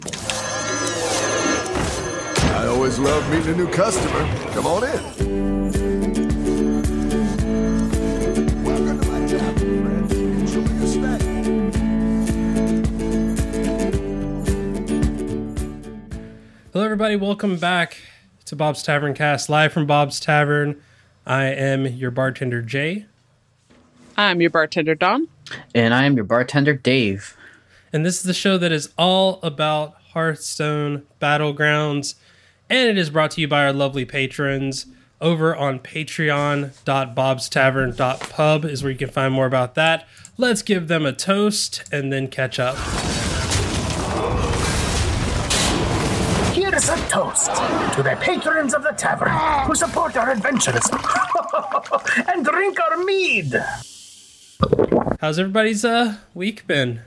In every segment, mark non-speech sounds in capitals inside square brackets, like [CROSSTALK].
I always love meeting a new customer. Come on in. Welcome to my tavern, friend. Enjoy your stay. Hello, everybody. Welcome back to Bob's Tavern Cast, live from Bob's Tavern. I am your bartender, Jay, I'm your bartender, Don. And I am your bartender, Dave. And this is the show that is all about Hearthstone Battlegrounds, and it is brought to you by our lovely patrons over on patreon.bobstavern.pub is where you can find more about that. Let's give them a toast and then catch up. Here is a toast to the patrons of the tavern who support our adventures [LAUGHS] and drink our mead. How's everybody's uh week been?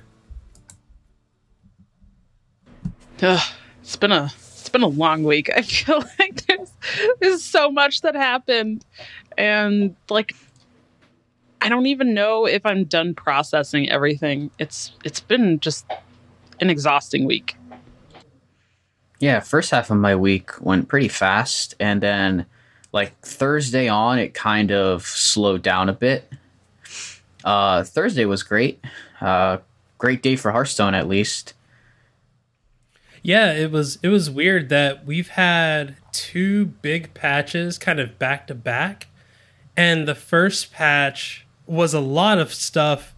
Ugh, it's been a it's been a long week. I [LAUGHS] feel like there's there's so much that happened, and like I don't even know if I'm done processing everything. It's it's been just an exhausting week. Yeah, first half of my week went pretty fast, and then like Thursday on, it kind of slowed down a bit. Uh, Thursday was great. Uh, great day for Hearthstone, at least. Yeah, it was it was weird that we've had two big patches kind of back to back. And the first patch was a lot of stuff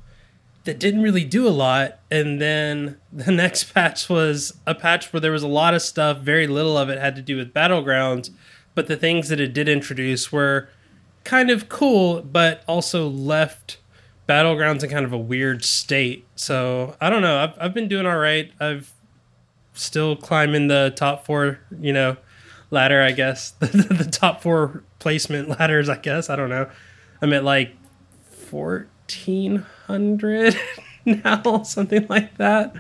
that didn't really do a lot and then [LAUGHS] the next patch was a patch where there was a lot of stuff, very little of it had to do with battlegrounds, but the things that it did introduce were kind of cool but also left battlegrounds in kind of a weird state. So, I don't know. I've I've been doing all right. I've still climbing the top four, you know, ladder, I guess. the, [LAUGHS] the top four placement ladders, I guess. I don't know. I'm at like 1400 [LAUGHS] now, [LAUGHS] something like that.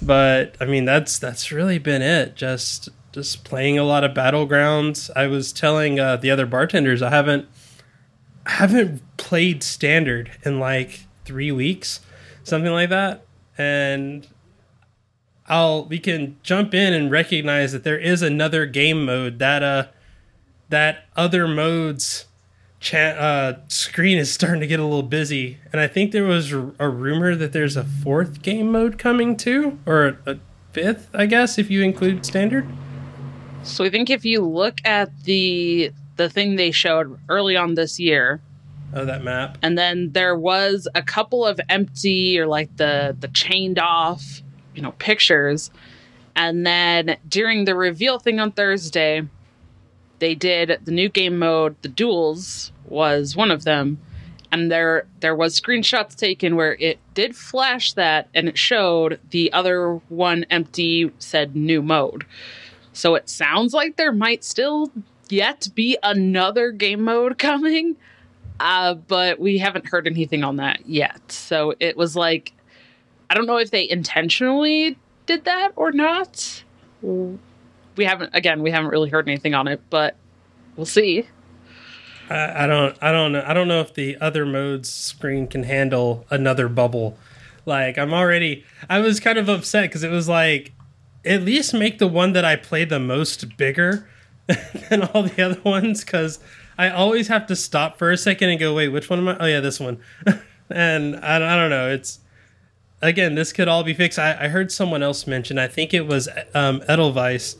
But I mean, that's that's really been it. Just just playing a lot of battlegrounds. I was telling uh, the other bartenders I haven't I haven't played standard in like three weeks, something like that, and I'll we can jump in and recognize that there is another game mode that uh that other modes chat uh screen is [LAUGHS] starting to get a little busy. And I think there was a rumor that there's a fourth game mode coming too or a, a fifth I guess if you include standard. So I think if you look at the the thing they showed early on this year, oh that map. And then there was a couple of empty or like the the chained off you know pictures. And then during the reveal thing on thursday they did the new game mode the duels was one of them. And there there was screenshots taken where it did flash that and it showed the other one empty said new mode. So it sounds like there might still yet be another game mode [LAUGHS] coming uh, but we haven't heard anything on that yet. So it was like, I don't know if they intentionally did that or not. We haven't, again, we haven't really heard anything on it, but we'll see. I, I don't I don't know I don't know if the other modes screen can handle another bubble. Like I'm already I was kind of upset because it was like at least make the one that I play the most bigger [LAUGHS] than all the other ones because I always have to stop for a second and go wait which one am I? Oh yeah this one. [LAUGHS] and I, I don't know it's again this could all be fixed. I, I heard someone else mention I think it was um, Edelweiss.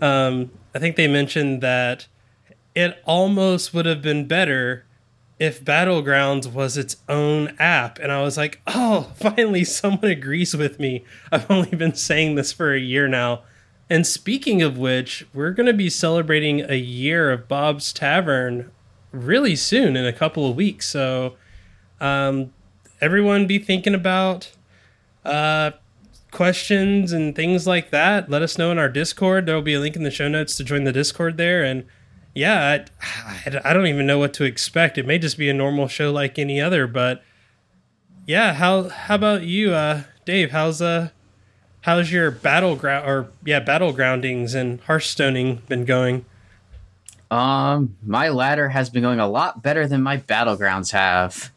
Um, I think they mentioned that it almost would have been better if Battlegrounds was its own app. And I was like, [LAUGHS] oh, finally someone agrees with me. I've only been saying this for a year now. And speaking of which, we're going to be celebrating a year of Bob's Tavern really soon in a couple of weeks. So, um, everyone be thinking about uh, questions and things like that. Let us know in our Discord. There will be a link in the show notes to join the Discord there. And yeah, I, I, don't even know what to expect. It may just be a normal show like any other, but yeah, how how about you, uh, Dave? How's uh how's your battleground or yeah battlegroundings and Hearthstoning been going? Um, my ladder has been going a lot better than my battlegrounds have.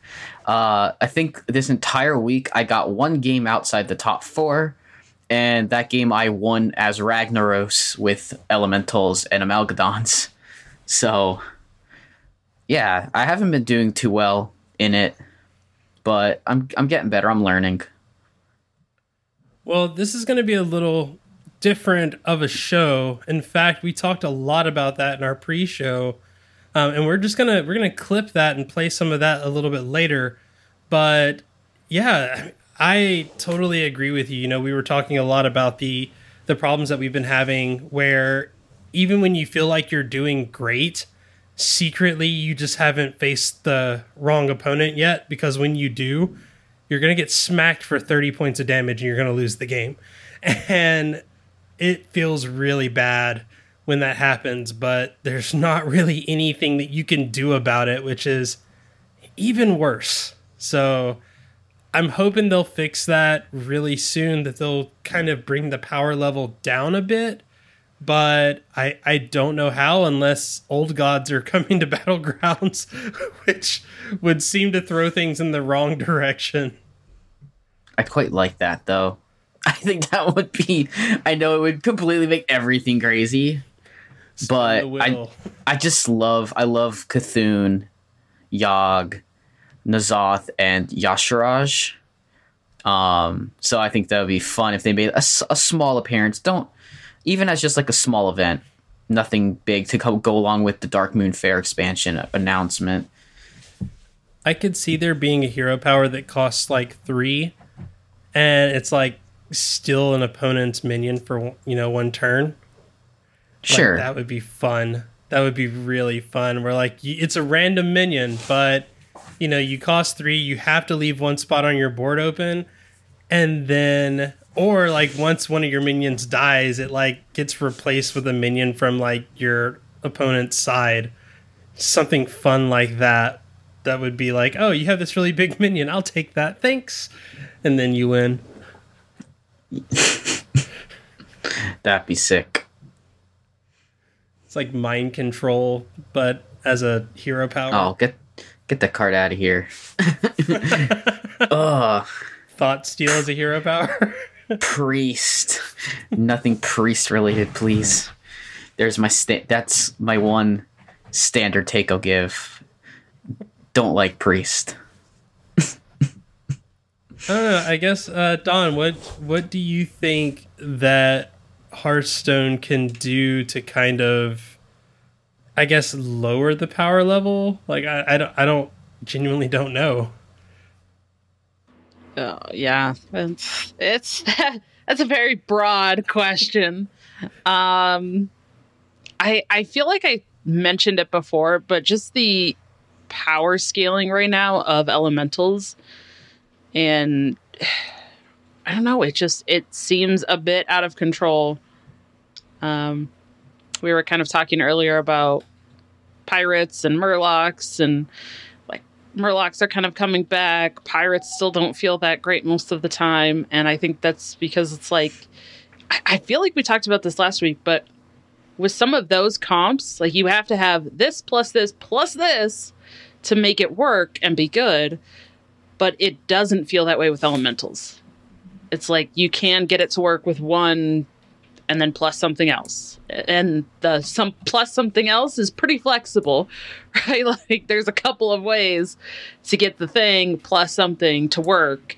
Uh, I think this entire week I got one game outside the top four, and that game I won as Ragnaros with elementals and amalgadons. [LAUGHS] So, yeah, I haven't been doing too well in it, but I'm I'm getting better. I'm learning. Well, this is going to be a little different of a show. In fact, we talked a lot about that in our pre-show, um, and we're just gonna we're gonna clip that and play some of that a little bit later. But yeah, I totally agree with you. You know, we were talking a lot about the the problems that we've been having, where even when you feel like you're doing great, secretly you just haven't faced the wrong opponent yet. Because when you do, you're going to get smacked for 30 points of damage and you're going to lose the game. [LAUGHS] And it feels really bad when that happens, but there's not really anything that you can do about it, which is even worse. So I'm hoping they'll fix that really soon, that they'll kind of bring the power level down a bit. But I, I don't know how unless old gods are [LAUGHS] coming to battlegrounds, [LAUGHS] which would seem to throw things in the wrong [LAUGHS] direction. I quite like that though. I think that would be. I know it would completely make everything crazy, but I. I just love I love Cthulhu, Yogg, N'Zoth, and Y'Shaarj. Um, so I think that would be fun if they made a, a small appearance. Don't even as just like a small event, nothing big to go, go along with the Darkmoon Faire expansion announcement. I could see there being a hero power that costs like three, and it's like still an opponent's minion for you know one turn. Like, Sure, that would be fun. That would be really fun. Where like it's a random minion, but you know you cost three. You have to leave one spot on your board open, and then or like once one of your minions dies, it like gets replaced with a minion from like your opponent's side. Something fun like that. That would be like, oh, you have this really big [LAUGHS] minion. I'll take that. Thanks, and then you win. [LAUGHS] that'd be sick. Like mind control, but as a hero power. Oh, get get that card out of here. [LAUGHS] Ugh. Thought steal as a hero power. [LAUGHS] priest. Nothing priest related, please. There's my sta- that's my one standard take I'll give. Don't like priest. I don't know. I guess uh, Don, what what do you think that Hearthstone can do to kind of, I guess, lower the power level? Like I, I don't I don't genuinely don't know. Oh, yeah, it's it's [LAUGHS] that's a very broad question. Um, I I feel like I mentioned it before, but just the power scaling right now of elementals, and [SIGHS] I don't know, it just it seems a bit out of control. Um, we were kind of talking earlier about pirates and murlocs and like Murlocs are kind of coming back. Pirates still don't feel that great most of the time. And I think that's because it's like, I, I feel like we talked about this last week, but with some of those comps, like you have to have this plus this plus this to make it work and be good. But it doesn't feel that way with elementals. It's like you can get it to work with one and then plus something else. And the some plus something else is pretty flexible, [LAUGHS] right? Like there's a couple of ways to get the thing plus something to work.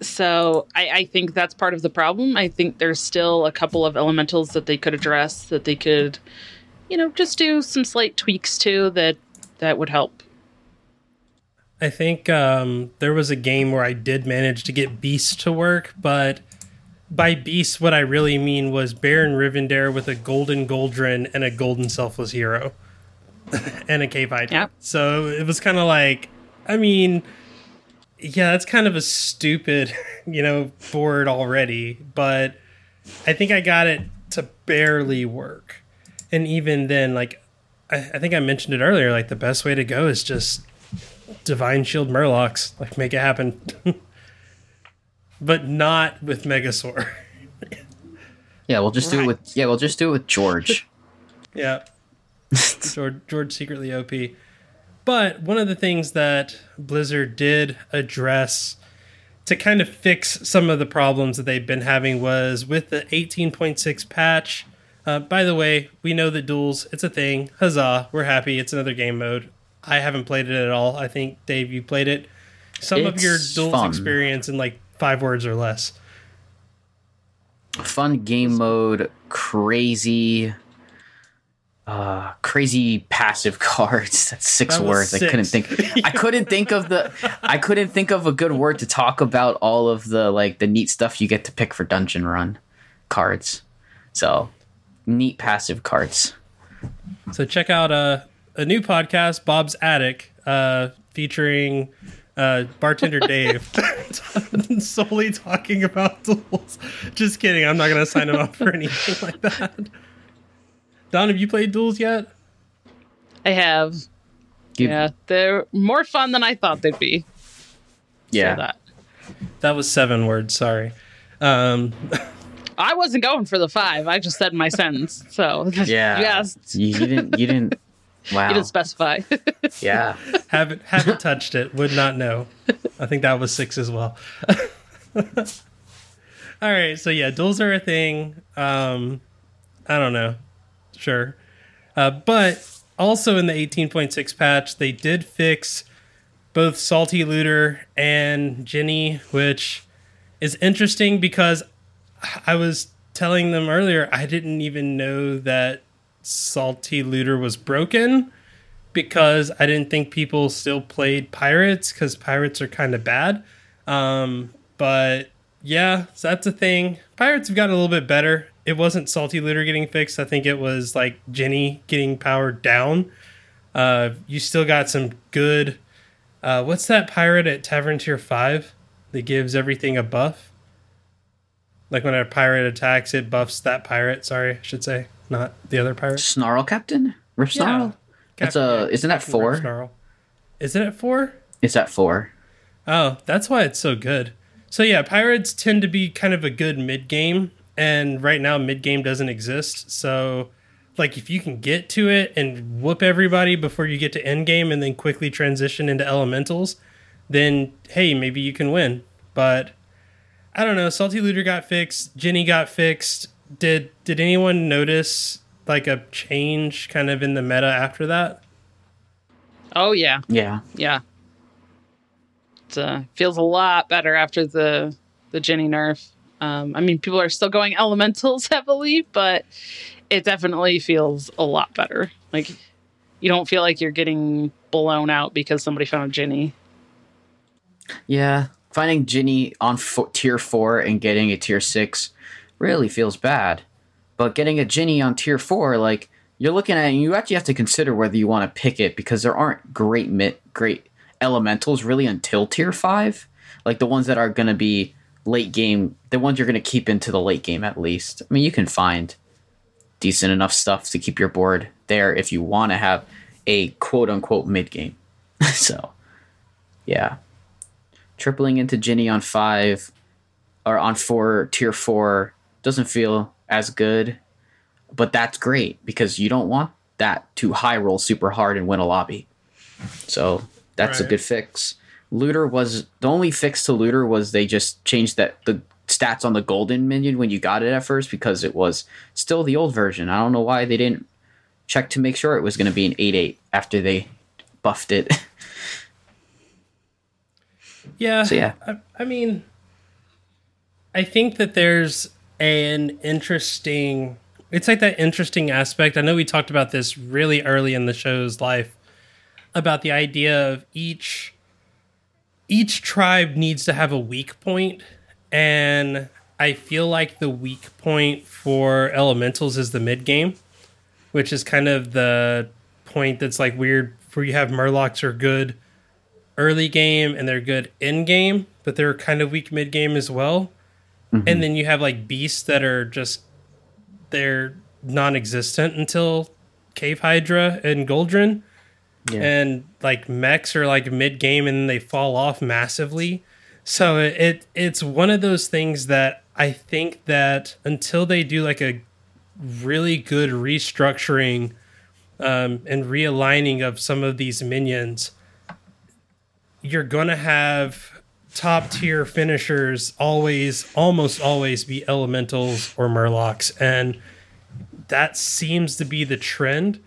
So I, I think that's part of the problem. I think there's still a couple of elementals that they could address that they could, you know, just do some slight tweaks to that that would help. I think um, there was a game where I did manage to get Beast to work, but by Beast, what I really mean was Baron Rivendare with a golden Goldrinn and a golden Selfless Hero [LAUGHS] and a Cave Hydra. Yep. So it was kind of like, I mean, yeah, that's kind of a stupid, [LAUGHS] you know, board already, but I think I got it to barely work. And even then, like, I, I think I mentioned it earlier, like, the best way to go is just Divine Shield Murlocs, like, make it happen. [LAUGHS] but not with Megasaur. [LAUGHS] Yeah, we'll just do it with yeah, we'll just do it with George. [LAUGHS] yeah. [LAUGHS] George, George secretly OP. But one of the things that Blizzard did address to kind of fix some of the problems that they've been having was with the 18.6 patch. Uh, by the way, we know that duels, it's a thing. Huzzah, we're happy. It's another game mode. I haven't played it at all. I think, Dave, you played it. Some of your duels fun. experience in like five words or less. Fun game mode, crazy, uh, crazy passive [LAUGHS] cards. That's six That words. I couldn't think. I couldn't think of the. [LAUGHS] I couldn't think of a good word to talk about all of the like the neat stuff you get to pick for dungeon run cards. So neat passive cards. So check out uh, a new podcast, Bob's Attic, uh, featuring uh, bartender Dave, [LAUGHS] solely talking about duels. Just kidding. I'm not going to sign him up for [LAUGHS] anything like that. Don, have you played duels yet? I have. You- Yeah, they're more fun than I thought they'd be. yeah. Say that. That was seven words. Sorry. Um, I wasn't going for the five. I just said my sentence. So [LAUGHS] Yeah. you asked. You, you didn't. You didn't. Wow. You didn't specify. [LAUGHS] yeah. haven't haven't touched it. Would not know. I think that was six as well. [LAUGHS] All right, so yeah, duels are a thing. Um, I don't know, sure, uh, but also in the 18.6 patch, they did fix both Salty Looter and Djinni, which is interesting because I was telling them earlier I didn't even know that Salty Looter was broken because I didn't think people still played pirates because pirates are kind of bad. Um, but yeah, so that's a thing. Pirates have gotten a little bit better. It wasn't Salty Looter getting fixed. I think it was like Djinni getting powered down. Uh, you still got some good. Uh, what's that pirate at Tavern Tier 5 that gives everything a buff? Like when a pirate attacks, it buffs that pirate. Sorry, I should say, not the other pirate. Snarl Captain. Ripsnarl. That's a. Isn't that four? Snarl. Is it at four? Is that four? Oh, that's why it's so good. So yeah, pirates tend to be kind of a good mid game, and right now mid game doesn't exist. So, like, if you can get to it and whoop everybody before you get to end game, and then quickly transition into elementals, then hey, maybe you can win. But I don't know. Salty Looter got fixed. Djinni got fixed. Did did anyone notice like a change kind of in the meta after that? oh yeah, Yeah. yeah. It uh, feels a lot better after the the Djinni nerf. Um, I mean, people are still going elementals [LAUGHS] heavily, but it definitely feels a lot better. Like you don't feel like you're getting blown out because somebody found Djinni. Yeah, finding Djinni on fo- tier four and getting a tier six really feels bad. But getting a Djinni on tier four, like you're looking at, and you actually have to consider whether you want to pick it because there aren't great mit- great elementals really until tier five. Like the ones that are going to be late game, the ones you're going to keep into the late game at least. I mean, you can find decent enough stuff to keep your board there if you want to have a quote unquote mid game. [LAUGHS] so, yeah tripling into Djinni on five or on four tier four doesn't feel as good, but that's great because you don't want that to high roll super hard and win a lobby. So that's a good fix. Looter was the only fix to Looter was they just changed that the stats on the golden minion when you got it at first because it was still the old version. I don't know why they didn't check to make sure it was going to be an 8-8 after they buffed it. [LAUGHS] Yeah. So, yeah. I, I mean, I think that there's an interesting. It's like that interesting aspect. I know we talked about this really early in the show's life about the idea of each each tribe needs to have a weak point and I feel like the weak point for elementals is the mid game, which is kind of the point that's like weird where you have murlocs are good early game and they're good in game, but they're kind of weak mid game as well. And then you have like beasts that are just they're non-existent until Cave Hydra and Goldrinn. Yeah. And like mechs are like mid game and they fall off massively. So it, it it's one of those things that I think that until they do like a really good restructuring um, and realigning of some of these minions, you're gonna have top tier finishers always, almost always be elementals or murlocs, and that seems to be the trend.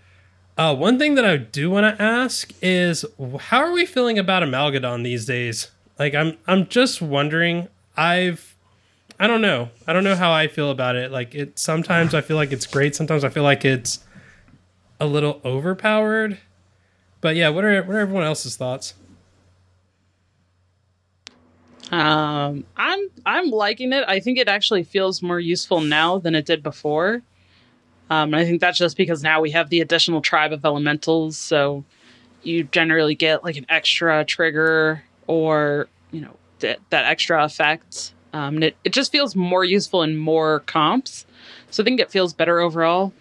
Uh, one thing that I do want to ask is, how are we feeling about Amalgadon these days? Like, I'm, I'm just wondering. I've, I don't know. I don't know how I feel about it. Like, it. Sometimes I feel like it's great. Sometimes I feel like it's a little overpowered. But yeah, what are what are everyone else's thoughts? Um, I'm I'm liking it. I think it actually feels more useful now than it did before. Um, I think that's just because now we have the additional tribe of elementals, so you generally get like an extra trigger or you know th- that extra effect. Um, it, it just feels more useful in more comps. So I think it feels better overall.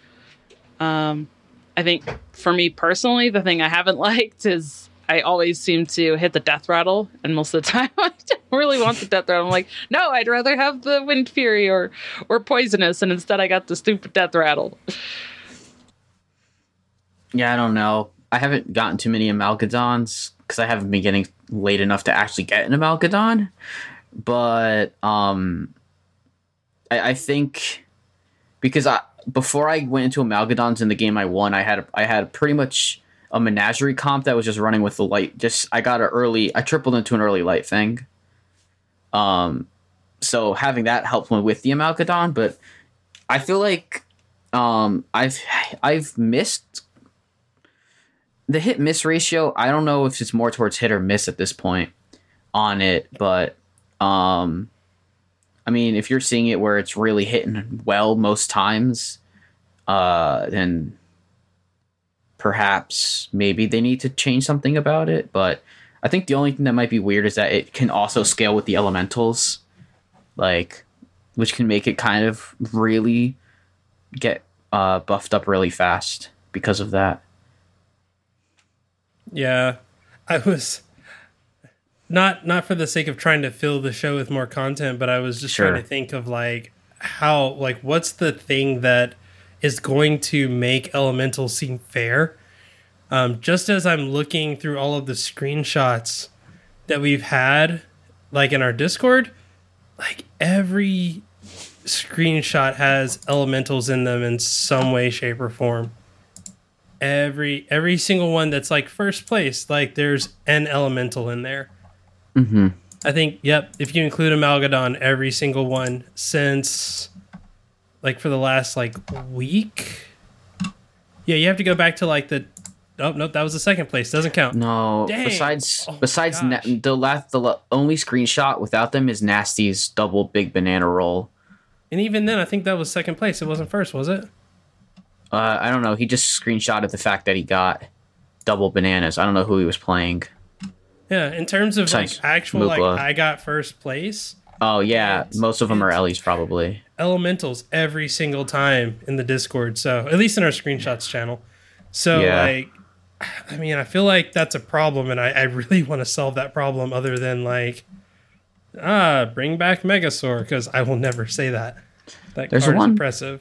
Um, I think for me personally, the thing I haven't [LAUGHS] liked is I always seem to hit the death rattle, and most of the [LAUGHS] time I don't really want the death rattle. I'm like, no, I'd rather have the wind fury or or poisonous, and instead I got the stupid death rattle. Yeah, I don't know. I haven't gotten too many Amalgadons because I haven't been getting late enough to actually get an Amalgadon. But um, I, I think because I before I went into Amalgadons in the game I won, I had I had pretty much a menagerie comp that was just running with the light. Just I got an early, I tripled into an early light thing. Um, so having that helped me with the Amalgadon, but I feel like um I've I've missed the hit miss ratio. I don't know if it's more towards hit or miss at this point on it, but um I mean if you're seeing it where it's really hitting well most times, uh then perhaps maybe they need to change something about it. But I think the only thing that might be weird is that it can also scale with the elementals, like which can make it kind of really get uh, buffed up really fast because of that. Yeah, I was not not for the sake of trying to fill the show with more content, but I was just Sure. trying to think of like how like what's the thing that is going to make Elemental seem fair. Um, just as I'm looking through all of the screenshots that we've had, like in our Discord, like every screenshot has elementals in them in some way, shape, or form. Every every single one that's like first place, like there's an elemental in there. Mm-hmm. I think, yep, if you include Amalgadon, every single one since like for the last like week. Yeah, you have to go back to like the Oh, nope, that was the second place. Doesn't count. No, Dang. besides Oh besides na- the last the la- only screenshot without them is Nasty's double big banana roll. And even then, I think that was second place. It wasn't first, was it? Uh, I don't know. He just screenshotted the fact that he got double bananas. I don't know who he was playing. Yeah, in terms of like actual like I got first place, Oh yeah, most of them are Ellie's probably. elementals every single time in the Discord. So at least in our screenshots channel. So Yeah. like, I mean, I feel like that's a problem, and I, I really want to solve that problem. Other than like, ah, bring back Megasaur because I will never say that. That There's one- impressive.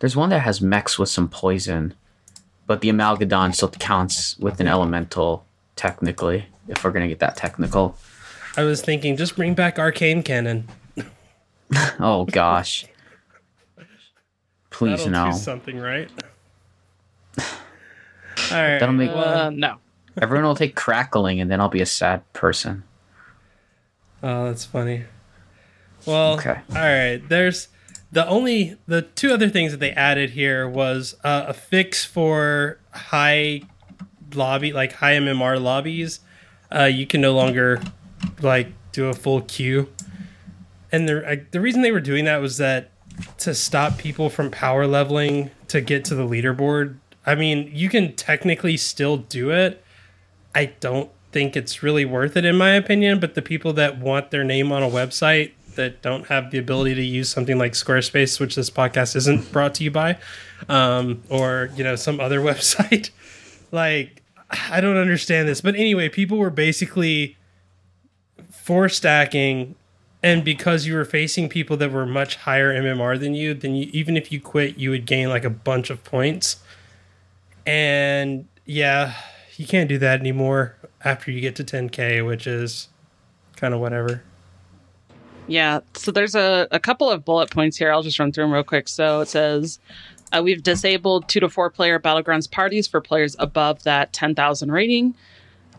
There's one that has mechs with some poison, but the Amalgadon still counts with an elemental technically. If we're gonna get that technical. I was thinking, just bring back Arcane Cannon. [LAUGHS] Oh gosh. [LAUGHS] Please That'll no. something, right? All right. That'll make Uh, no. [LAUGHS] everyone will take crackling, and then I'll be a sad person. Oh, that's funny. Well, Okay. all right. There's the only the two other things that they added here was uh, a fix for high lobby, like high MMR lobbies. Uh, you can no longer like do a full queue, and the I, the reason they were doing that was that to stop people from power leveling to get to the leaderboard. I mean, you can technically still do it. I don't think it's really worth it in my opinion, but the people that want their name on a website that don't have the ability to use something like Squarespace, which this podcast isn't brought to you by, um, or you know some other [LAUGHS] website, like I don't understand this. But anyway, people were basically four stacking, and because you were facing people that were much higher MMR than you, then you, even if you quit, you would gain like a bunch of points. And yeah, you can't do that anymore after you get to 10k, which is kind of whatever. Yeah, so there's a, a couple of bullet points here. I'll just run through them real quick. So it says uh, we've disabled two to four player battlegrounds parties for players above that 10,000 rating.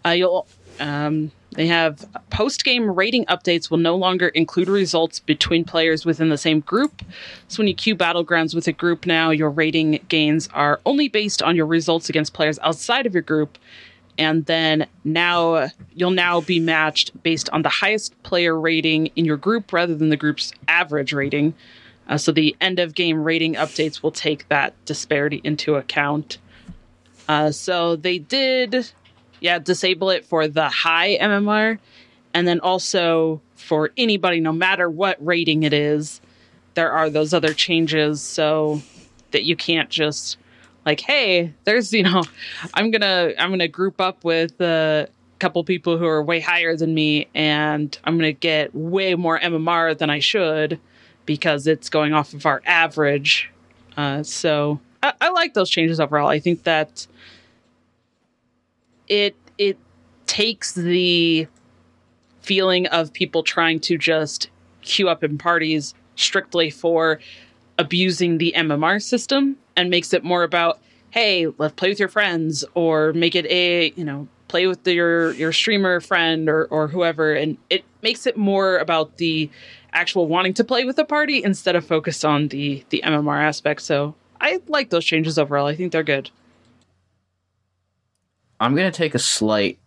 Uh, you'll um, they have post game rating updates will no longer include results between players within the same group. So when you queue battlegrounds with a group now, your rating gains are only based on your results against players outside of your group. And then now you'll now be matched based on the highest player rating in your group rather than the group's average rating. Uh, so the end of game rating updates will take that disparity into account. Uh, so they did yeah, disable it for the high MMR, and then also for anybody, no matter what rating it is, there are those other changes so that you can't just like, hey, there's you know, [LAUGHS] I'm gonna I'm gonna group up with a couple people who are way higher than me, and I'm gonna get way more MMR than I should because it's going off of our average. Uh, so I, I like those changes overall. I think that it it takes the feeling of people trying to just queue up in parties strictly for abusing the MMR system and makes it more about hey, let's play with your friends or make it a, you know, play with your your streamer friend or or whoever and it makes it more about the actual wanting to play with the party instead of focused on the the MMR aspect. So, I like those changes overall. I think they're good. I'm gonna take a slight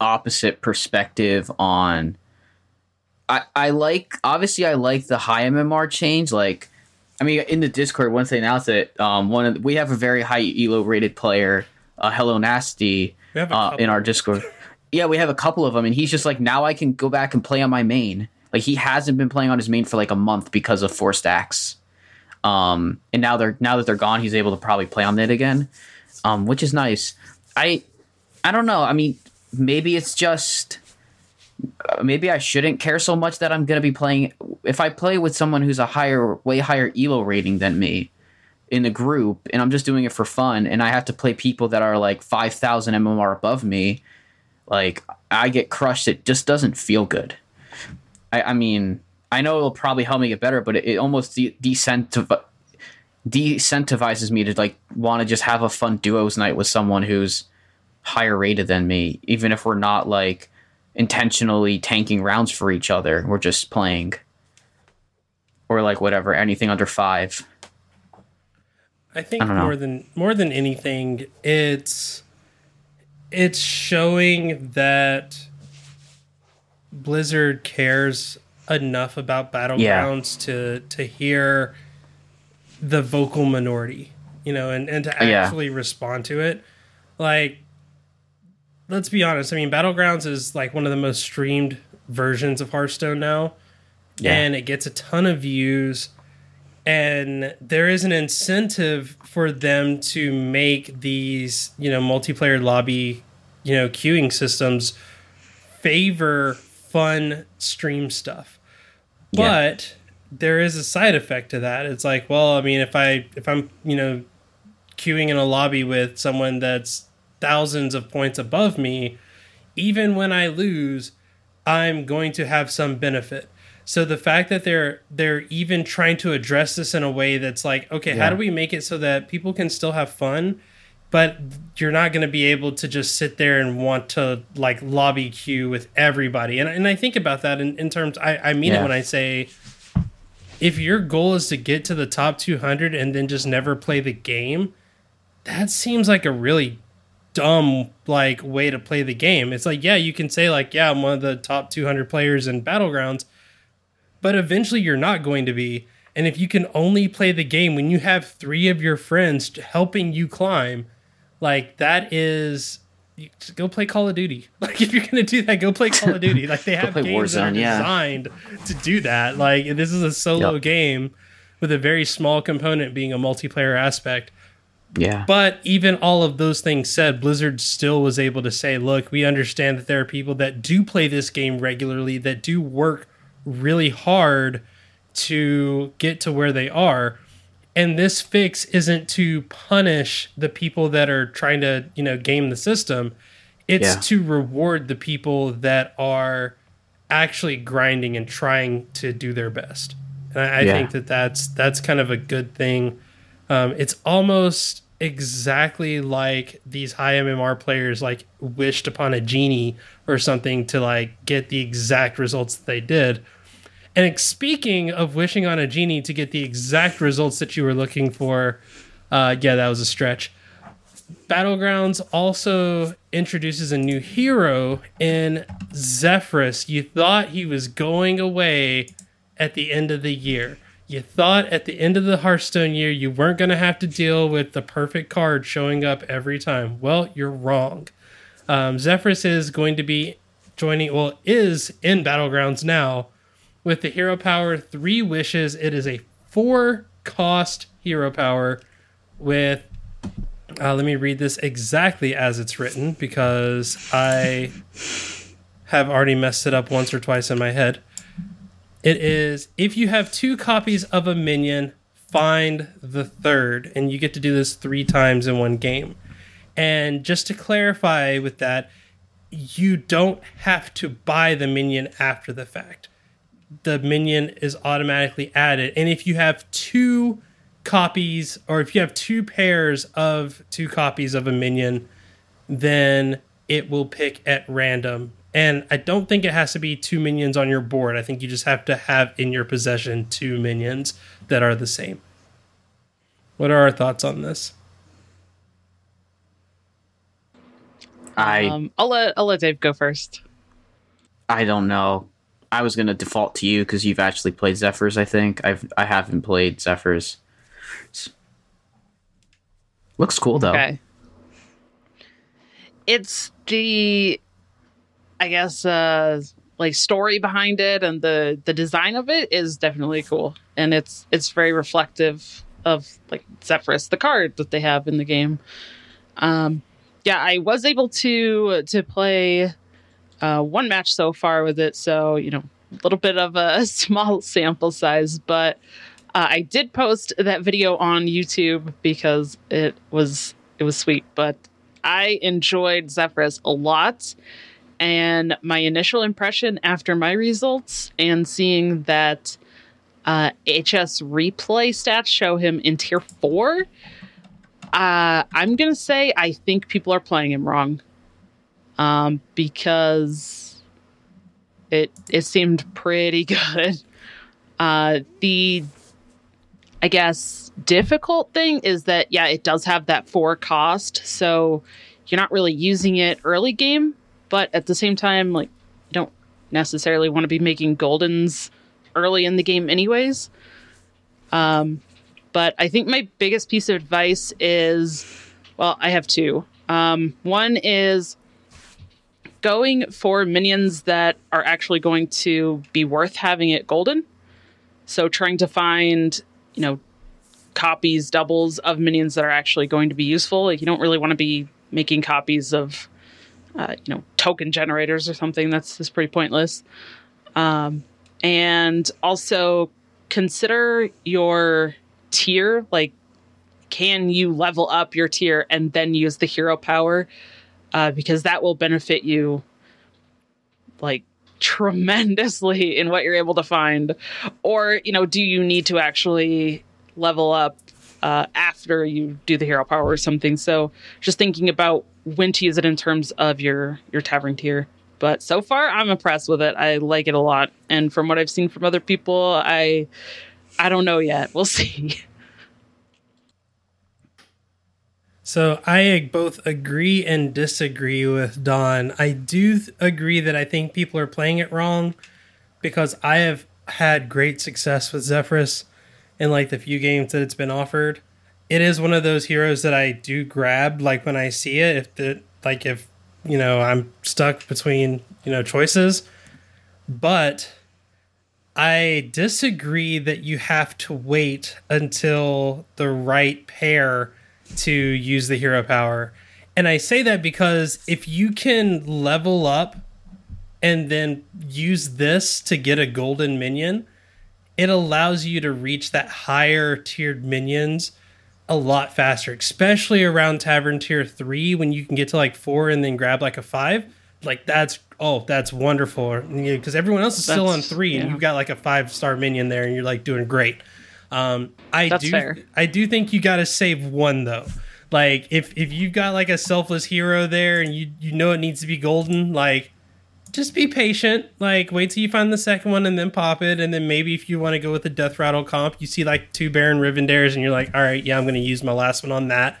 opposite perspective on. I I like obviously I like the high MMR change. Like, I mean, in the Discord once they announced it, um, one the, we have a very high elo rated player, uh, Hello Nasty, We have a uh, in our Discord. [LAUGHS] yeah, we have a couple of them, and he's just like, now I can go back and play on my main. Like he hasn't been playing on his main for like a month because of four stacks. Um, and now they're now that they're gone, he's able to probably play on it again, um, which is nice. I I don't know. I mean, maybe it's just maybe I shouldn't care so much that I'm going to be playing if I play with someone who's a higher way higher elo rating than me in a group and I'm just doing it for fun and I have to play people that are like 5000 MMR above me like I get crushed it just doesn't feel good. I I mean, I know it'll probably help me get better but it, it almost de- decentiv- decentivizes me to like want to just have a fun duos night with someone who's higher rated than me, even if we're not like intentionally tanking rounds for each other. We're just playing. Or like whatever, anything under five. I think I more than more than anything, it's it's showing that Blizzard cares enough about battlegrounds to to hear the vocal minority, you know, and and to Yeah. actually respond to it. Like, let's be honest. I mean, battlegrounds is like one of the most streamed versions of Hearthstone now, Yeah. and it gets a ton of views and there is an incentive for them to make these you know multiplayer lobby you know queuing systems favor fun stream stuff Yeah. but there is a side effect to that. It's like well i mean if i if i'm you know queuing in a lobby with someone that's thousands of points above me even when i lose i'm going to have some benefit. So the fact that they're they're even trying to address this in a way that's like, okay, how do we make it so that people can still have fun, but you're not going to be able to just sit there and want to like lobby queue with everybody. And and I think about that in, in terms I, I mean it when I say if your goal is to get to the top 200 and then just never play the game, that seems like a really dumb like way to play the game. It's like, yeah, you can say like, yeah, I'm one of the top 200 players in Battlegrounds, but eventually you're not going to be. And if you can only play the game when you have three of your friends helping you climb, like that is you just go play Call of Duty. [LAUGHS] Like if you're gonna do that, go play Call of Duty. Like they [LAUGHS] have games that are Warzone, yeah. designed to do that. Like this is a solo Yep. game with a very small component being a multiplayer aspect. Yeah. But even all of those things said, Blizzard still was able to say, look, we understand that there are people that do play this game regularly, that do work really hard to get to where they are. And this fix isn't to punish the people that are trying to, you know, game the system. It's Yeah. to reward the people that are actually grinding and trying to do their best. And I, I Yeah. think that that's that's kind of a good thing. Um, it's almost exactly like these high MMR players like wished upon a genie or something to like get the exact results that they did. And speaking of wishing on a genie to get the exact results that you were looking for, uh, yeah, that was a stretch. Battlegrounds also introduces a new hero in Zephrys. You thought he was going away at the end of the year. You thought at the end of the Hearthstone year you weren't going to have to deal with the perfect card showing up every time. Well, you're wrong. Um, Zephrys is going to be joining, well, is in Battlegrounds now with the hero power three wishes. It is a four cost hero power with uh, let me read this exactly as it's written because I have already messed it up once or twice in my head. It is if you have two copies of a minion, find the third, and you get to do this three times in one game. And just to clarify with that, you don't have to buy the minion after the fact. The minion is automatically added. And if you have two copies or if you have two pairs of two copies of a minion, then it will pick at random. And I don't think it has to be two minions on your board. I think you just have to have in your possession two minions that are the same. What are our thoughts on this? I Um, I'll let I'll let Dave go first. I don't know. I was gonna default to you because you've actually played Zephrys. I think I've I haven't played Zephrys. Looks cool though. Okay. It's the I guess uh like story behind it and the the design of it is definitely cool. And it's it's very reflective of like Zephrys, the card that they have in the game. Um yeah, I was able to to play uh one match so far with it, so you know, a little bit of a [LAUGHS] small sample size, but uh, I did post that video on YouTube because it was it was sweet, but I enjoyed Zephrys a lot. And my initial impression after my results and seeing that uh, HSReplay stats show him in tier four, uh, I'm gonna say I think people are playing him wrong, um, because it it seemed pretty [LAUGHS] good. Uh, the I guess difficult thing is that yeah, it does have that four cost, so you're not really using it early game, but at the same time, like you don't necessarily want to be making goldens early in the game anyways. Um, but I think my biggest piece of advice is well, I have two. Um, one is going for minions that are actually going to be worth having it golden. So trying to find, you know, copies, doubles of minions that are actually going to be useful. Like you don't really want to be making copies of, uh, you know, token generators or something. That's that's pretty pointless. Um, and also consider your tier. Like, can you level up your tier and then use the hero power? Uh, because that will benefit you, like tremendously [LAUGHS] in what you're able to find. Or you know do you need to actually level up uh, after you do the hero power or something? So just thinking about when to use it in terms of your your tavern tier. But so far i'm impressed with it. I like it a lot. And from what i've seen from other people i i don't know yet. We'll [LAUGHS] see So I both agree and disagree with Don. I do th- agree that I think people are playing it wrong because I have had great success with Zephrys in like the few games that it's been offered. It is one of those heroes that I do grab like when I see it if the like if you know I'm stuck between, you know, choices. But I disagree that you have to wait until the right pair to use the hero power. And I say that because if you can level up and then use this to get a golden minion, it allows you to reach that higher tiered minions a lot faster, especially around Tavern Tier 3 when you can get to like 4 and then grab like a 5. like that's oh that's wonderful because everyone else is still on That's- three and you've got like a five star minion there and you're like doing great. Um, I That's do fair. I do think you got to save one though. Like if if you've got like a selfless hero there and you you know it needs to be golden, like just be patient. Like wait till you find the second one and then pop it. And then maybe if you want to go with the Death Rattle comp, you see like two Baron Rivendares and you're like, all right, yeah, I'm going to use my last one on that.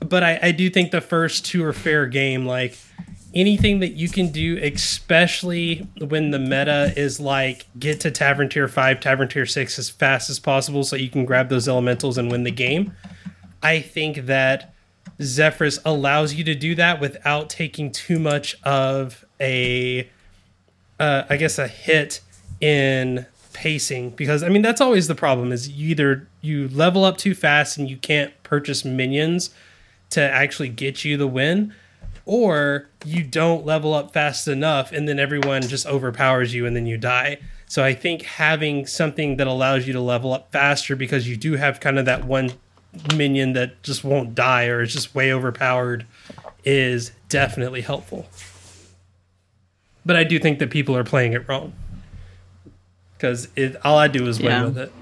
But I, I do think the first two are fair game. Like anything that you can do, especially when the meta is like get to Tavern Tier 5, Tavern Tier 6 as fast as possible so you can grab those elementals and win the game. I think that Zephrys allows you to do that without taking too much of a, uh, I guess, a hit in pacing because I mean that's always the problem is you either you level up too fast and you can't purchase minions to actually get you the win or you don't level up fast enough and then everyone just overpowers you and then you die. So I think having something that allows you to level up faster because you do have kind of that one minion that just won't die or is just way overpowered is definitely helpful. But I do think that people are playing it wrong. Cuz all I do is win Yeah. with it.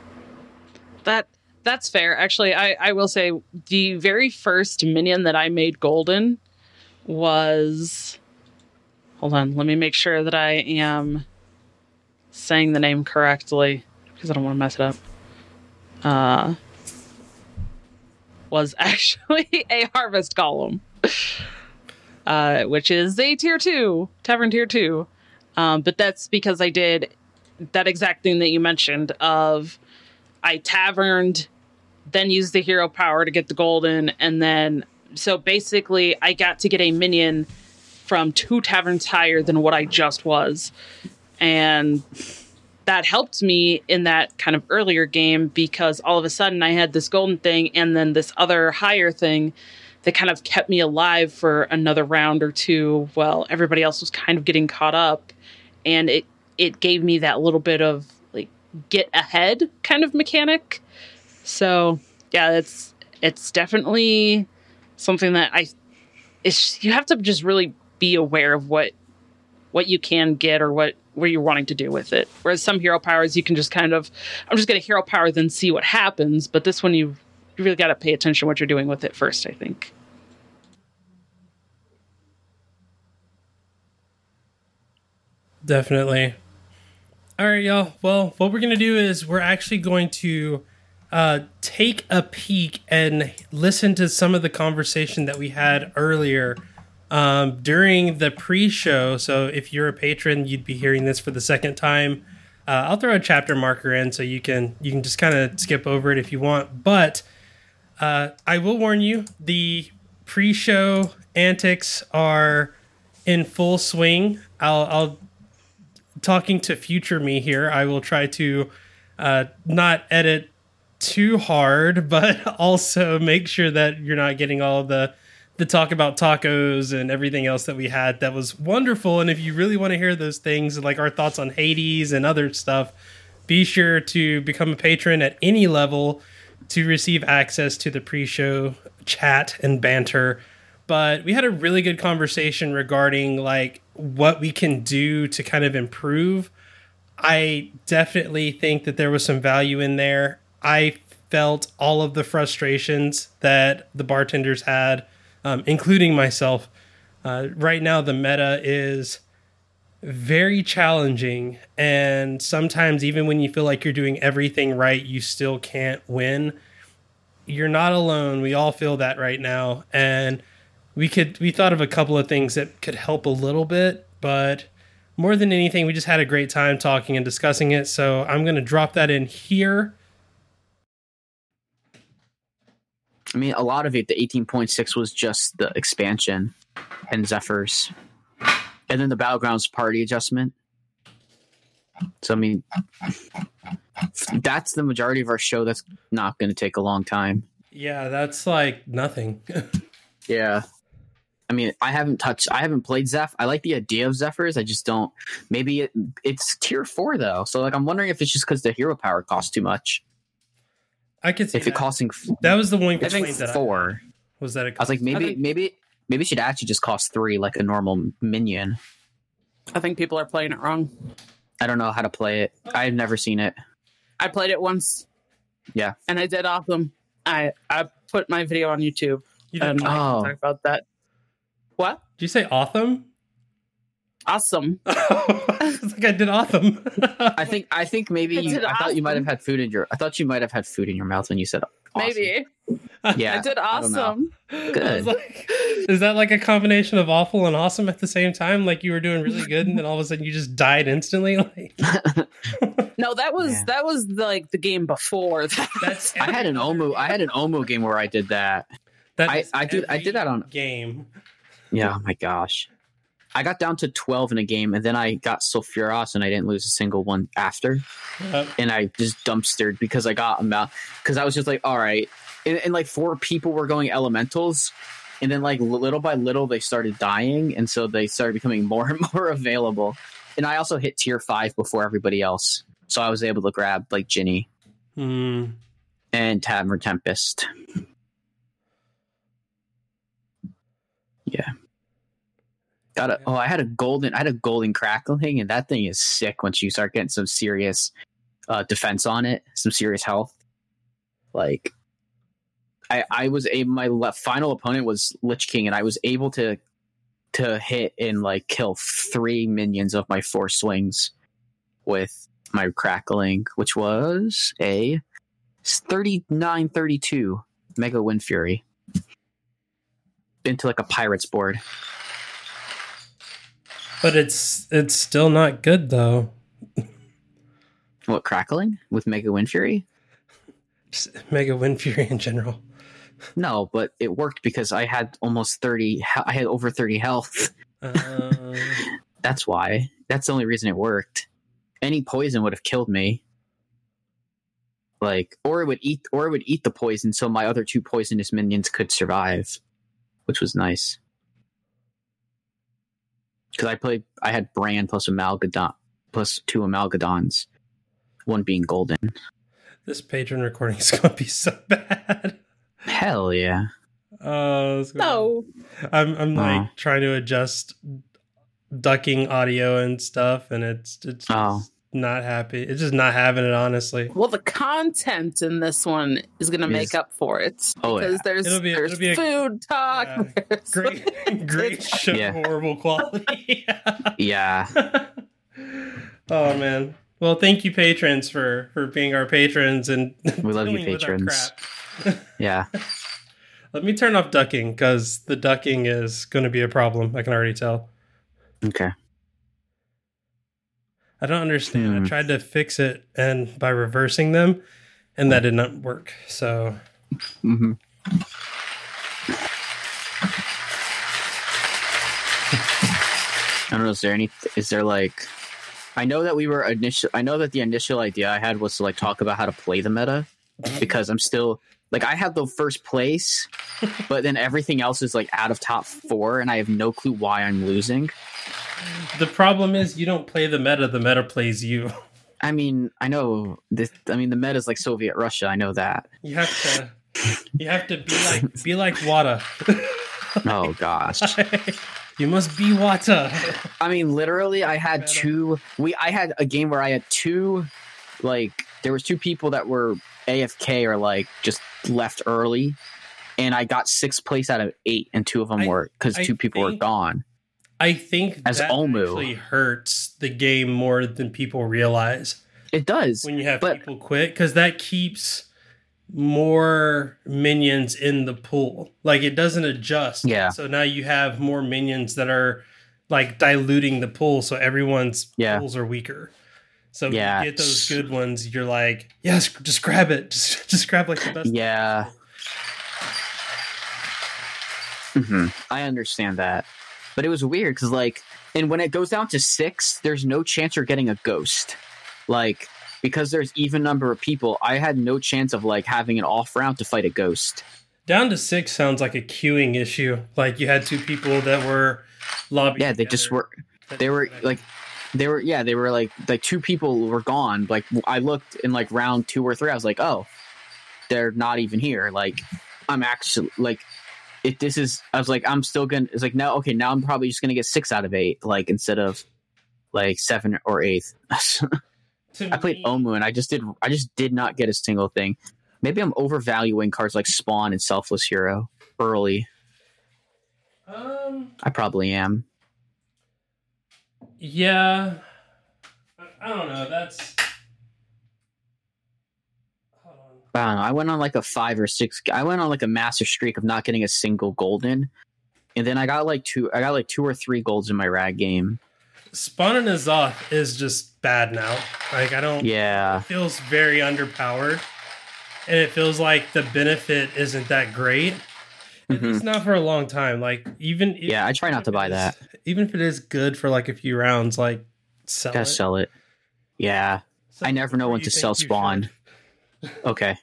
That that's fair. Actually, I I will say the very first minion that I made golden was Hold on, let me make sure that I am saying the name correctly because I don't want to mess it up. Uh was [LAUGHS] actually a Harvest Golem. Uh, which is a tier two, tavern tier two. Um, but that's because I did that exact thing that you mentioned of I taverned, then used the hero power to get the golden, and then so basically I got to get a minion from two taverns higher than what I just was. And that helped me in that kind of earlier game because all of a sudden I had this golden thing and then this other higher thing that kind of kept me alive for another round or two while everybody else was kind of getting caught up and it it gave me that little bit of like get ahead kind of mechanic so yeah it's it's definitely something that i it's you have to just really be aware of what what you can get or what where you're wanting to do with it whereas some hero powers you can just kind of i'm just to hero power then see what happens but this one you you really got to pay attention what you're doing with it first i think Definitely. All right, y'all. Well, what we're going to do is we're actually going to uh, take a peek and listen to some of the conversation that we had earlier um, during the pre show. So if you're a patron, you'd be hearing this for the second time. Uh, I'll throw a chapter marker in so you can you can just kind of skip over it if you want. But uh, I will warn you, the pre-show antics are in full swing. I'll, I'll talking to future me here. I will try to uh, not edit too hard, [LAUGHS] but also make sure that you're not getting all the the talk about tacos and everything else that we had that was wonderful. And if you really want to hear those things, like our thoughts on Hades and other stuff, be sure to become a patron at any level to receive access to the pre-show chat and banter. But we had a really good conversation regarding like what we can do to kind of improve. I definitely think that there was some value in there. I felt all of the frustrations that the bartenders had, um, including myself. Uh, right now, the meta is very challenging, and sometimes, even when you feel like you're doing everything right, you still can't win. You're not alone. We all feel that right now, and we could we thought of a couple of things that could help a little bit, but more than anything, we just had a great time talking and discussing it. So I'm going to drop that in here. I mean, a lot of it, the 18.6 was just the expansion and Zephrys. And then the Battlegrounds party adjustment. So, I mean, that's the majority of our show. That's not going to take a long time. Yeah, that's like nothing. [LAUGHS] Yeah. I mean, I haven't touched, I haven't played Zeph. I like the idea of Zephrys. I just don't. Maybe it, it's tier four, though. So, like, I'm wondering if it's just because the hero power costs too much. I could see If it that. costing, that was the one I complaint that I four. was that it I was like, maybe, think- maybe, Maybe it should actually just cost three, like a normal minion. I think people are playing it wrong. I don't know how to play it. I've never seen it. I played it once. Yeah. And I did awesome. I I put my video on YouTube You did, and I Oh. can talk about that. What? did you say Otham? Awesome. [LAUGHS] it's like I did awesome. I think I think maybe Is you, it I thought you might have had food in your I thought you might have had food in your mouth when you said awesome. Maybe. Yeah. I did I don't know. awesome. I Good. like, is that like a combination of awful and awesome at the same time? Like you were doing really good, and then all of a sudden you just died instantly. [LAUGHS] Like [LAUGHS] No, that was Yeah. that was like the game before that. that's I had an Omu I had an Omu game where I did that. That I- I did- I did that on- game. Yeah, oh my gosh. I got down to 12 in a game and then I got Sulfuras and I didn't lose a single one after. Uh, And I just dumpstered because I got them out. Because I was just like, all right. And, and like four people were going elementals. And then like little by little they started dying. And so they started becoming [LAUGHS] more and more available. And I also hit tier five before everybody else. So I was able to grab like Djinni hmm. and Tavern Tempest. Yeah. Got a oh, I had a golden I had a golden crackling, and that thing is sick once you start getting some serious uh defense on it, some serious health. Like I I was a my le- final opponent was Lich King, and I was able to to hit and like kill three minions of my four swings with my crackling, which was a thirty nine thirty two Mega-Windfury into like a pirate's board. But it's it's still not good though. What crackling with Mega-Windfury? Just Mega-Windfury in general. No, but it worked because I had almost 30 I had over 30 health. [LAUGHS] Uh, That's why. That's the only reason it worked. Any poison would have killed me. Like or it would eat or it would eat the poison so my other two poisonous minions could survive, which was nice. Cuz I played I had Brann plus Amalgadon plus two Amalgadons, one being golden. this patron recording is [LAUGHS] gonna be so bad. Hell yeah. Oh, it's gonna- No. I'm I'm like Oh. trying to adjust ducking audio and stuff, and it's it's just Oh. Not happy. It's just not having it, honestly. Well, the content in this one is going to make up for it Oh, because yeah. there's It'll be- there's it'll be a- food talk. Yeah. there's- Great, [LAUGHS] great [LAUGHS] show, Yeah. horrible quality. [LAUGHS] Yeah. oh man. Well, thank you, patrons, for for being our patrons and We love you, dealing with our patrons. Yeah. Let me turn off ducking because the ducking is going to be a problem. I can already tell. Okay. I don't understand. Hmm. I tried to fix it and by reversing them, and that did not work. So hmm I don't know. Is there any? Is there like? I know that we were initial. I know that the initial idea I had was to like talk about how to play the meta because I'm still like I have the first place, but then everything else is like out of top four, and I have no clue why I'm losing. The problem is you don't play the meta. The meta plays you. [LAUGHS] I mean, I know this. I mean, the meta is like Soviet Russia. I know that. You have to. You have to be like be like Wata. [LAUGHS] Oh gosh. [LAUGHS] you must be Wata. I mean, literally, I had Meta. two. We I had a game where I had two, like there was two people that were AFK or like just left early, and I got sixth place out of eight, and two of them I- were because two people were gone. I think As that Omu. actually hurts the game more than people realize It does, when you have but people quit because that keeps more minions in the pool. Like it doesn't adjust. Yeah. So now you have more minions that are like diluting the pool, so everyone's Yeah. pools are weaker. So Yeah, you get those good ones, you're like, yes, just grab it. Just [LAUGHS] just grab like the best. yeah. Mm-hmm. I understand that, but it was weird because like, and when it goes down to six, there's no chance you're getting a ghost, like. Because there's even number of people, I had no chance of like having an off round to fight a ghost. Down to six sounds like a queuing issue. Like you had two people that were lobbying. Yeah, they just were they were like they were yeah they were like like two people were gone like i looked in like round two or three i was like oh they're not even here like i'm actually like it this is I was like I'm still gonna it's like now okay now I'm probably just gonna get six out of eight like instead of like seven or eight. [LAUGHS] I played me- Omu and I just did I just did not get a single thing. Maybe I'm overvaluing cards like Spawn and Selfless Hero early. Um. I probably am. Yeah. I don't know. That's. Hold on. I don't know. I went on like a five or six. I went on like a massive streak of not getting a single golden, and then I got like two. I got like two or three golds in my rag game. Spawn of N'Zoth is just bad now. Like I don't. Yeah, It feels very underpowered, and it feels like the benefit isn't that great. At Mhm. least not for a long time. Like even if- Yeah, I try not to buy is- that. Even if it is good for like a few rounds, like sell gotta it. sell it. Yeah, I never know when to sell Spawn. [LAUGHS] okay.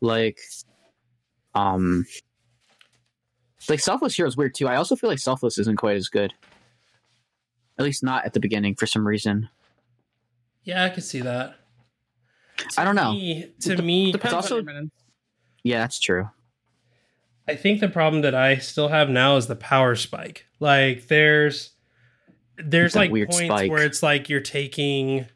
Like, um, like Selfless Hero is weird too. I also feel like Selfless isn't quite as good. At least not at the beginning for some reason. Yeah, I can see that. I don't know. Me- to me, Depends also- on your. Yeah, that's true. I think the problem that I still have now is the power spike. Like there's there's That like weird points spike. where it's like you're taking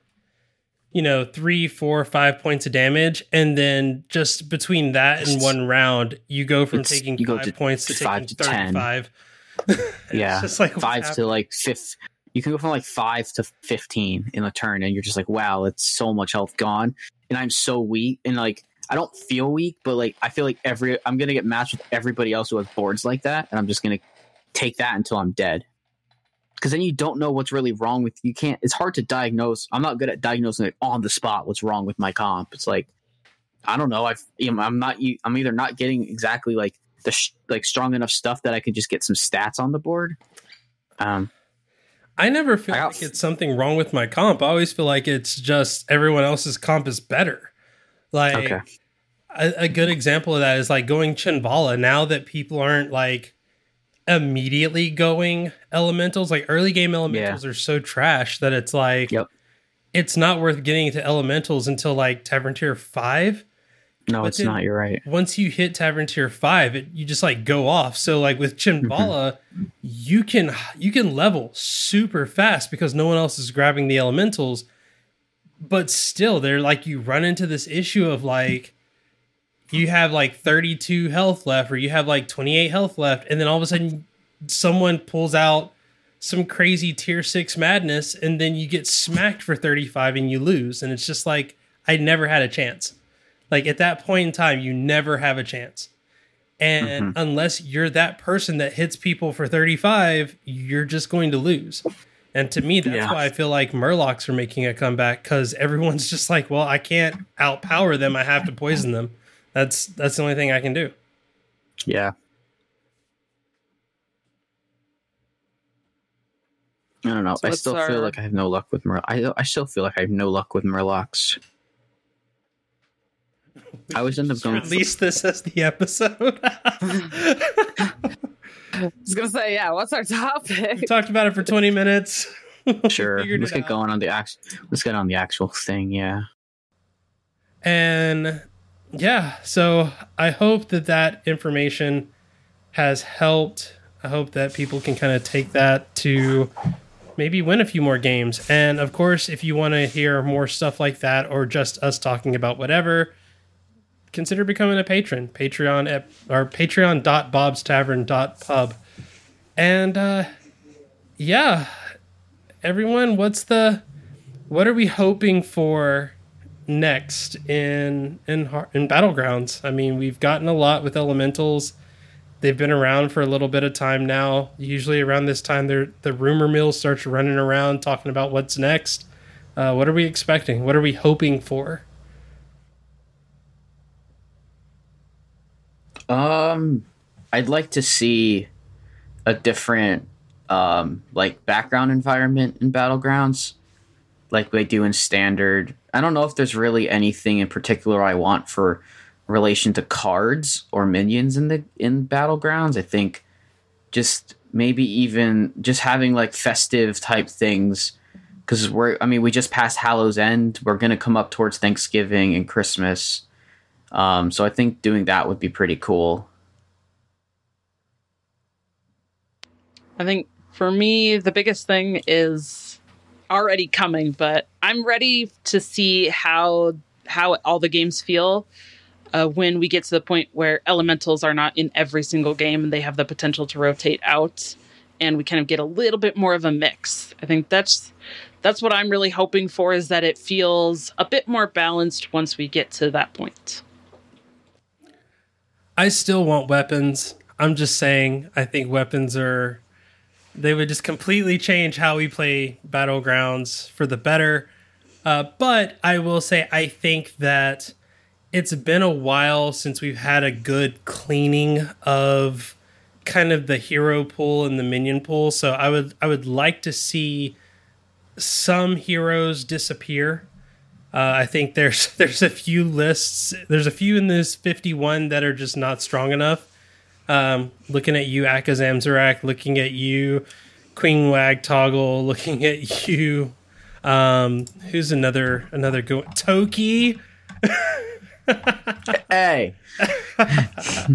you know three, four, five points of damage, and then just between that and one round, you go from It's- taking go five to points to five taking to 10. thirty-five. [LAUGHS] Yeah, just like five to like fifth. You can go from like five to fifteen in a turn, and you're just like, wow, it's so much health gone, and I'm so weak, and like I don't feel weak, but like I feel like every I'm gonna get matched with everybody else who has boards like that, and I'm just gonna take that until I'm dead. Because then you don't know what's really wrong with you. Can't. It's hard to diagnose. I'm not good at diagnosing it on the spot what's wrong with my comp. It's like I don't know. I've I'm not. I'm either not getting exactly like the sh- like strong enough stuff that I could just get some stats on the board. Um, I never feel I got- like it's something wrong with my comp. I always feel like it's just everyone else's comp is better. Like Okay. a, a good example of that is like going Chenvaala. Now that people aren't like immediately going elementals, like early game elementals are so trash that it's like Yep. it's not worth getting to elementals until like Tavern Tier five. no, But it's not. You're right. Once you hit Tavern Tier five, it, you just like go off. So like with Chenvaala, mm-hmm. you can you can level super fast because no one else is grabbing the elementals. But still, they're like you run into this issue of like you have like 32 health left or you have like 28 health left and then all of a sudden someone pulls out some crazy tier 6 madness and then you get smacked for 35 and you lose and it's just like I never had a chance. Like at that point in time you never have a chance. And mm-hmm. unless you're that person that hits people for 35, you're just going to lose. And to me, that's Yeah. why I feel like Murlocs are making a comeback because everyone's just like, well, I can't outpower them. I have to poison them. That's that's the only thing I can do. Yeah. I don't know. So I still our- feel like I have no luck with Mur. I I still feel like I have no luck with Murlocs. [LAUGHS] I always end up going. Release this as the episode. [LAUGHS] I was gonna say, yeah. What's our we topic? talked about it for 20 minutes. [LAUGHS] Sure. Figured Let's get out. going on the act. Let's get on the actual thing. Yeah. And yeah, so I hope that that information has helped. I hope that people can kind of take that to maybe win a few more games. And of course, if you want to hear more stuff like that or just us talking about whatever, consider becoming a patron. Patreon at or patreon.bobstavern.pub. And uh yeah, everyone, what's the what are we hoping for next in in in battlegrounds. I mean, we've gotten a lot with elementals. They've been around for a little bit of time now. Usually around this time, the rumor mill starts running around talking about what's next. Uh, what are we expecting? What are we hoping for? Um, I'd like to see a different, um, like background environment in battlegrounds, like they do in standard. I don't know if there's really anything in particular I want for relation to cards or minions in the in battlegrounds. I think just maybe even just having like festive type things because we're I mean we just passed Hallows End. We're gonna come up towards Thanksgiving and Christmas. Um, so I think doing that would be pretty cool. I think for me, the biggest thing is already coming, but I'm ready to see how how all the games feel uh, when we get to the point where elementals are not in every single game and they have the potential to rotate out, and we kind of get a little bit more of a mix. I think that's that's what I'm really hoping for is that it feels a bit more balanced once we get to that point. I still want weapons. I'm just saying, I think weapons are. They would just completely change how we play Battlegrounds for the better. Uh, but I will say, I think that it's been a while since we've had a good cleaning of kind of the hero pool and the minion pool. So I would I would like to see some heroes disappear. Uh, I think there's [LAUGHS] there's a few lists. There's a few in this 51 that are just not strong enough. Um, looking at you, Akazamzarak, looking at you, Queen Wagtoggle, [LAUGHS] looking at you. Um, who's another another go Toki? [LAUGHS] Hey,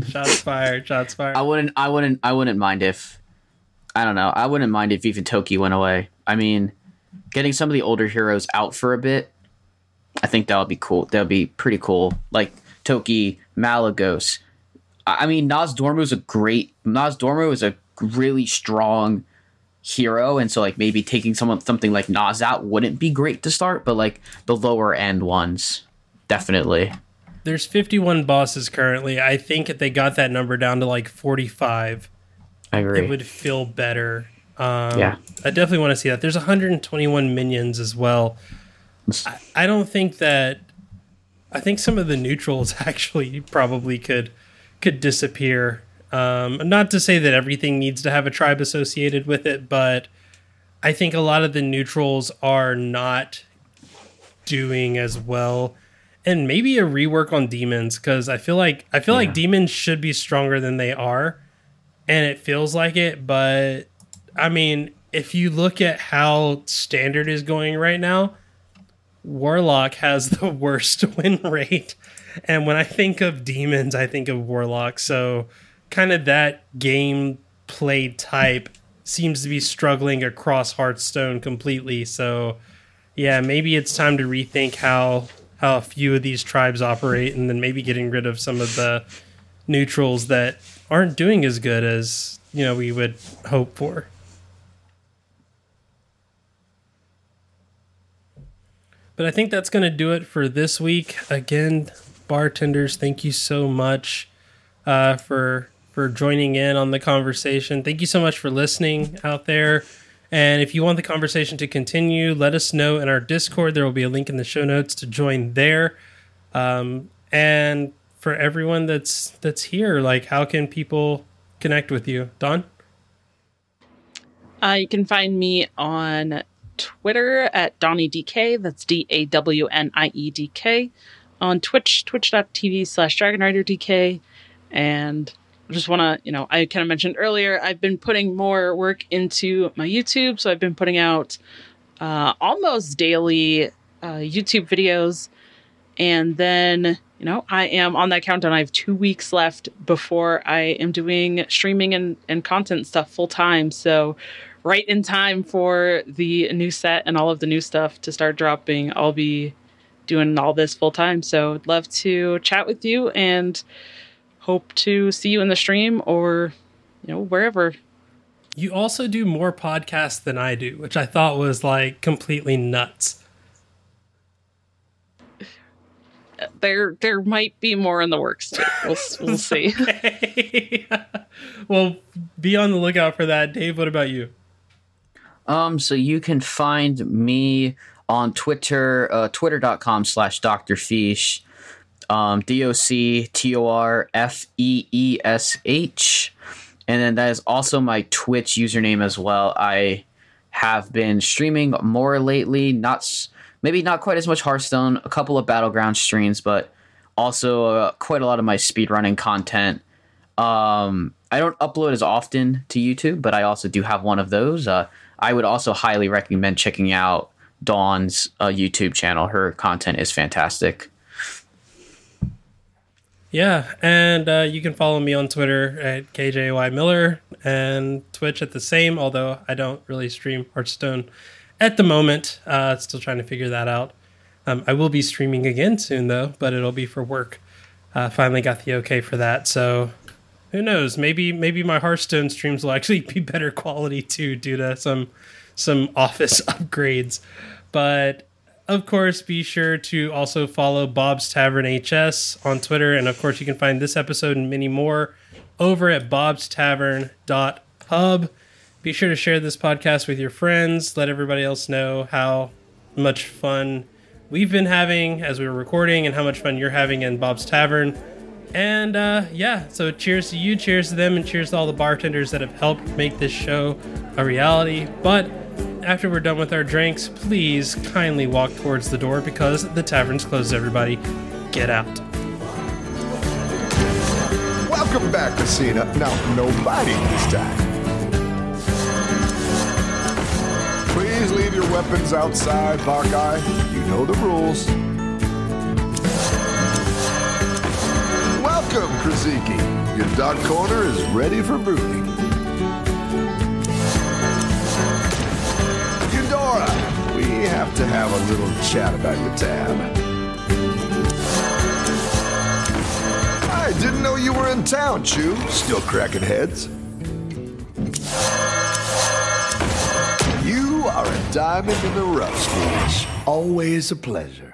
Shots fired. Shots fired. I wouldn't, I wouldn't, I wouldn't mind if, I don't know, I wouldn't mind if even Toki went away. I mean, getting some of the older heroes out for a bit, I think that would be cool. That would be pretty cool. Like Toki, Malygos. I mean, Nozdormu is a great. Nozdormu is a really strong hero, and so like maybe taking someone something like Nas out wouldn't be great to start, but like the lower end ones, definitely. There's 51 bosses currently. I think if they got that number down to like 45, I agree. it would feel better. Um, Yeah. I definitely want to see that. There's 121 minions as well. I, I don't think that. I think some of the neutrals [LAUGHS] actually probably could could disappear. Um, not to say that everything needs to have a tribe associated with it, but I think a lot of the neutrals are not doing as well. And maybe a rework on demons because I feel like I feel Yeah. like demons should be stronger than they are, and it feels like it. But I mean, if you look at how standard is going right now, Warlock has [LAUGHS] the worst win rate. And when I think of demons, I think of warlocks. So, kind of that game play type seems to be struggling across Hearthstone completely. So, yeah, maybe it's time to rethink how how a few of these tribes operate and then maybe getting rid of some of the neutrals that aren't doing as good as, you know, we would hope for. But I think that's going to do it for this week. Again, bartenders, thank you so much uh, for for joining in on the conversation. Thank you so much for listening out there. And if you want the conversation to continue, let us know in our Discord. There will be a link in the show notes to join there. Um, and for everyone that's that's here, like how can people connect with you, Dawn? Uh, you can find me on Twitter at DawnieDK. That's D A W N I E D K. On Twitch, twitch.tv slash DragonRiderDK. And I just want to, you know, I kind of mentioned earlier, I've been putting more work into my YouTube. So I've been putting out uh, almost daily uh, YouTube videos. And then, you know, I am on that countdown. I have two weeks left before I am doing streaming and, and content stuff full time. So, right in time for the new set and all of the new stuff to start dropping, I'll be doing all this full time. So, I'd love to chat with you and hope to see you in the stream or, you know, wherever. You also do more podcasts than I do, which I thought was like completely nuts. There, there might be more in the works. Too. We'll, we'll [LAUGHS] see. [LAUGHS] well, be on the lookout for that. Dave, what about you? Um, so you can find me on Twitter, uh, twitter.com slash DoctorFeesh, um, D-O-C-T-O-R-F-E-E-S-H. And then that is also my Twitch username as well. I have been streaming more lately, not maybe not quite as much Hearthstone, a couple of Battleground streams, but also uh, quite a lot of my speedrunning content. Um, I don't upload as often to YouTube, but I also do have one of those. Uh, I would also highly recommend checking out Dawn's uh, YouTube channel. Her content is fantastic. Yeah, and uh, you can follow me on Twitter at KJY Miller and Twitch at the same, although I don't really stream Hearthstone at the moment. Uh, still trying to figure that out. Um, I will be streaming again soon, though, but it'll be for work. Uh, finally got the okay for that, so who knows? Maybe maybe my Hearthstone streams will actually [LAUGHS] be better quality too, due to some some office [LAUGHS] upgrades. But of course, be sure to also follow Bob's Tavern HS on Twitter, and of course, you can find this episode and many more over at bobstavern.pub. Be sure to share this podcast with your friends. Let everybody else know how much fun we've been having as we were recording and how much fun you're having in Bob's Tavern. And uh, yeah, so cheers to you, cheers to them, and cheers to all the bartenders that have helped make this show a reality. But after we're done with our drinks, please kindly walk towards the door because the tavern's closed, everybody. Get out. Welcome back, Messina. Now, nobody this time. Please leave your weapons outside, Hawkeye. You know the rules. Welcome, Krasiki. Your dark corner is ready for brooding. Eudora, we have to have a little chat about your tab. I didn't know you were in town, Chew. Still cracking heads. You are a diamond in the rough, Scrooge. Always a pleasure.